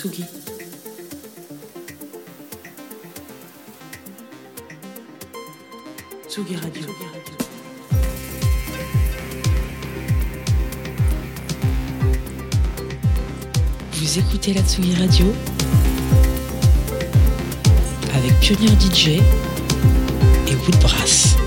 Tsugi. Tsugi Radio. Vous écoutez la Tsugi Radio avec Pionnier DJ et Woodbrass.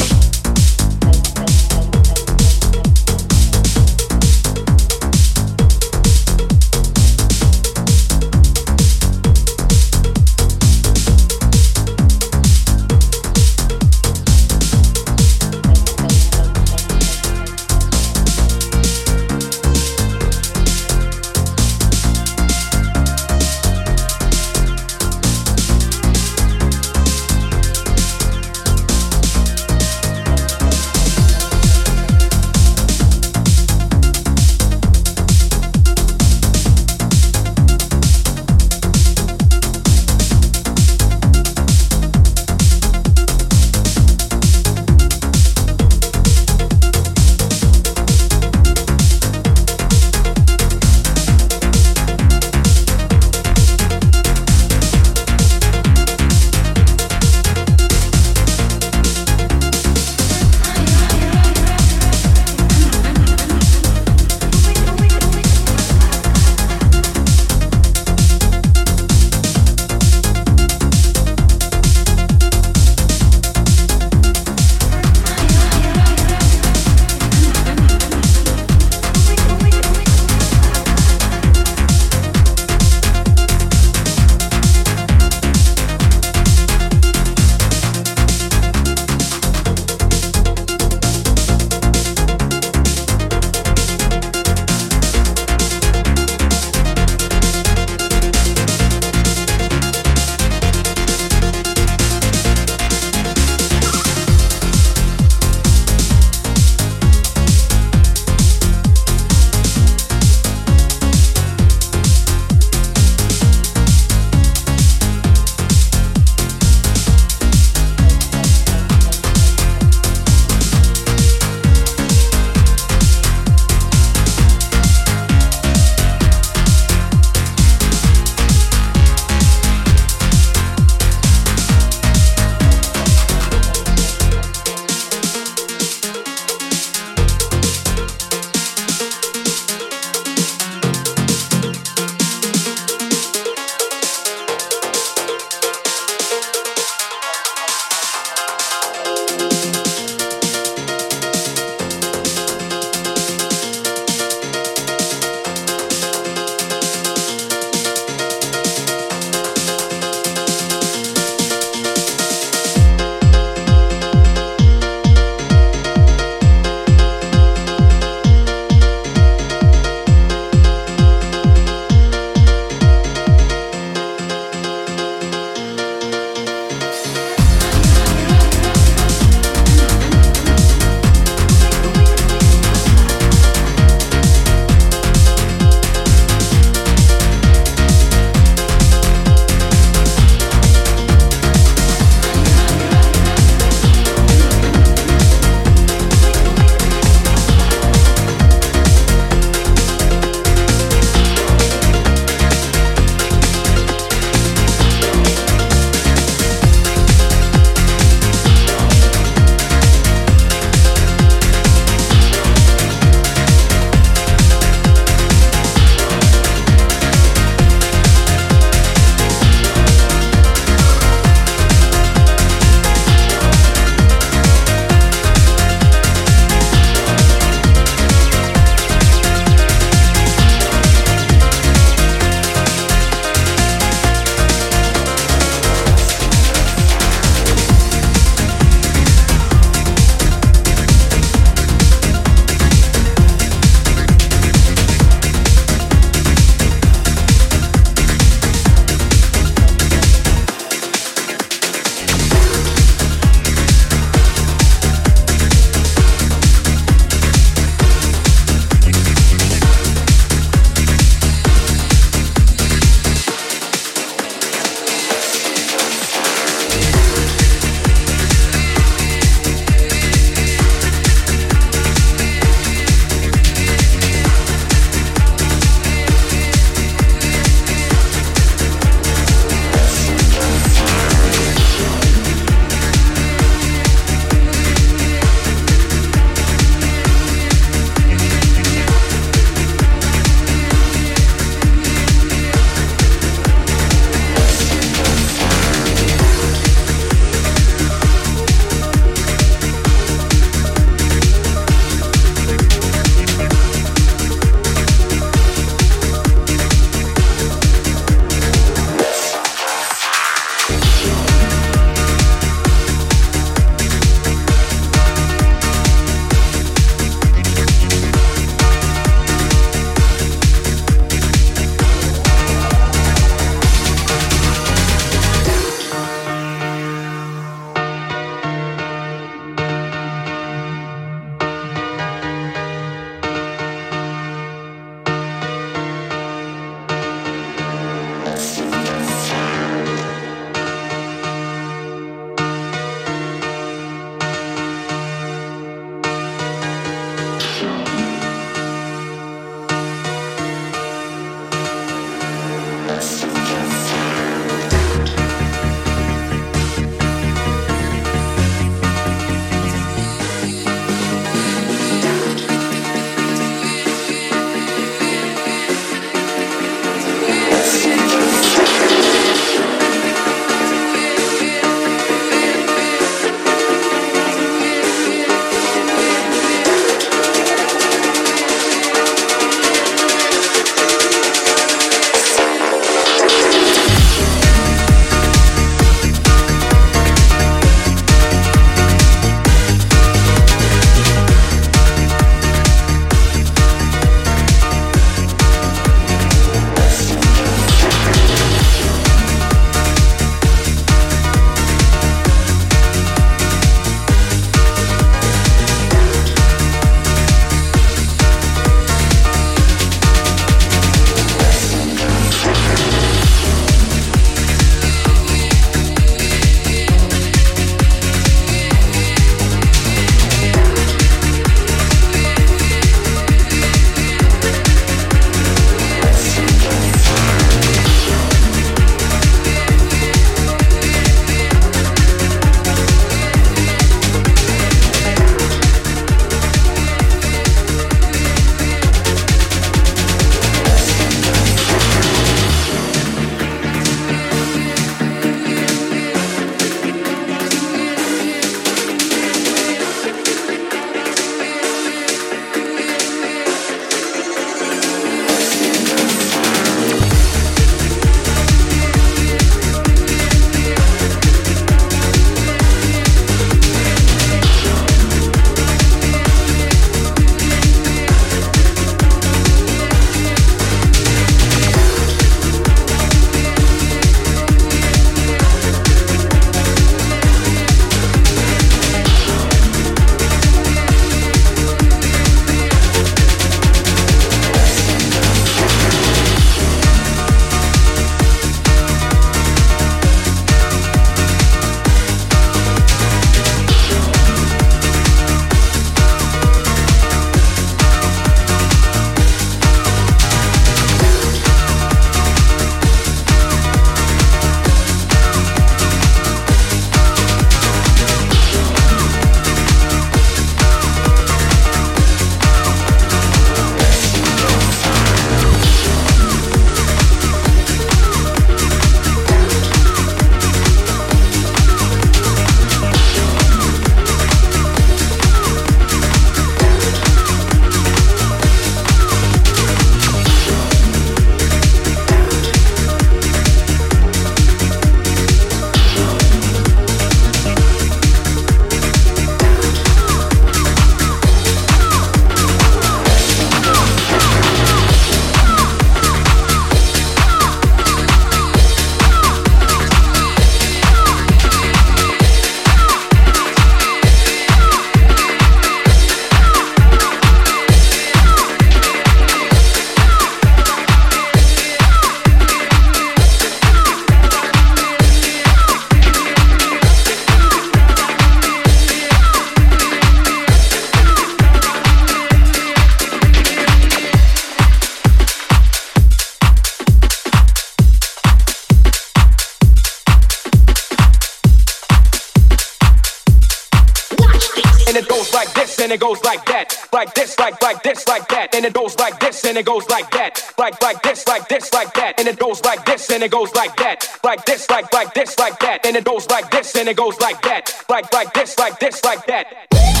And it goes like that, like this, like like this, like that, and it goes like this, and it goes like that, like like this, like this, like that, and it goes like this, and it goes like that, like this, like like this, like that, and it goes like this, and it goes like that, like like this, like this, like that.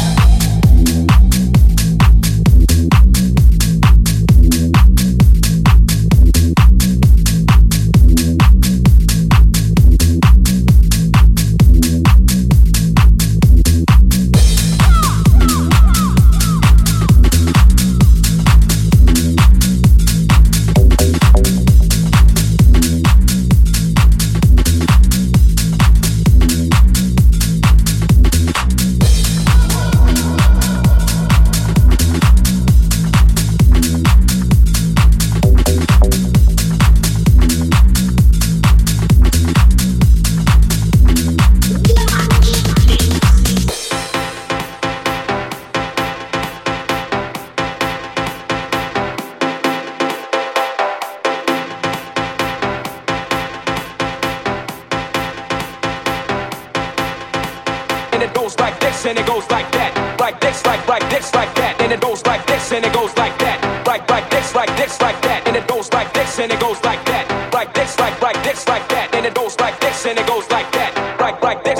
Like this,